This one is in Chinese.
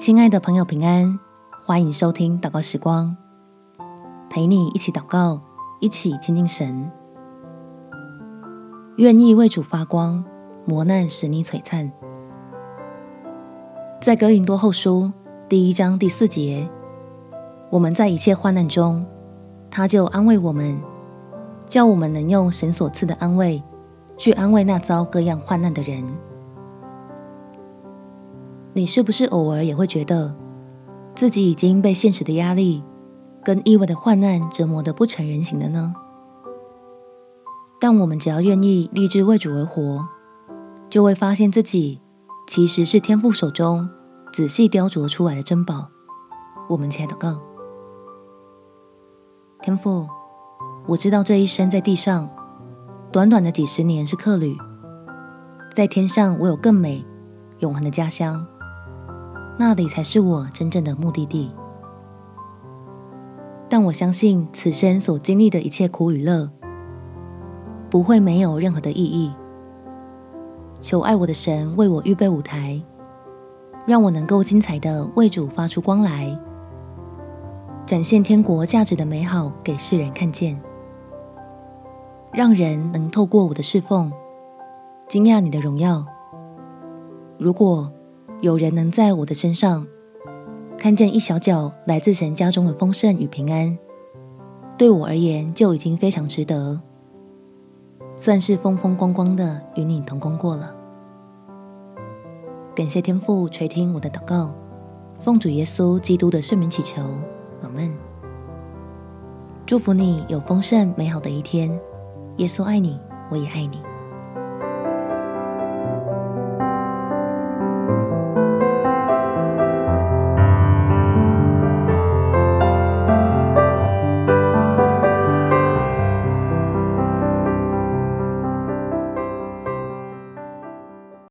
亲爱的朋友，平安，欢迎收听祷告时光，陪你一起祷告，一起亲近神。愿意为主发光，磨难使你璀璨。在哥林多后书第一章第四节，我们在一切患难中，他就安慰我们，叫我们能用神所赐的安慰，去安慰那遭各样患难的人。你是不是偶尔也会觉得自己已经被现实的压力跟意外的患难折磨得不成人形了呢？但我们只要愿意立志为主而活，就会发现自己其实是天父手中仔细雕琢出来的珍宝。我们亲爱的祷告，天父，我知道这一生在地上短短的几十年是客旅，在天上我有更美永恒的家乡。那里才是我真正的目的地。但我相信此生所经历的一切苦与乐，不会没有任何的意义。求爱我的神为我预备舞台，让我能够精彩的为主发出光来，展现天国价值的美好给世人看见，让人能透过我的侍奉，惊讶你的荣耀。如果有人能在我的身上看见一小角来自神家中的丰盛与平安，对我而言就已经非常值得，算是风风光光的与你同工过了。感谢天父垂听我的祷告，奉主耶稣基督的圣名祈求，阿门。祝福你有丰盛美好的一天。耶稣爱你，我也爱你。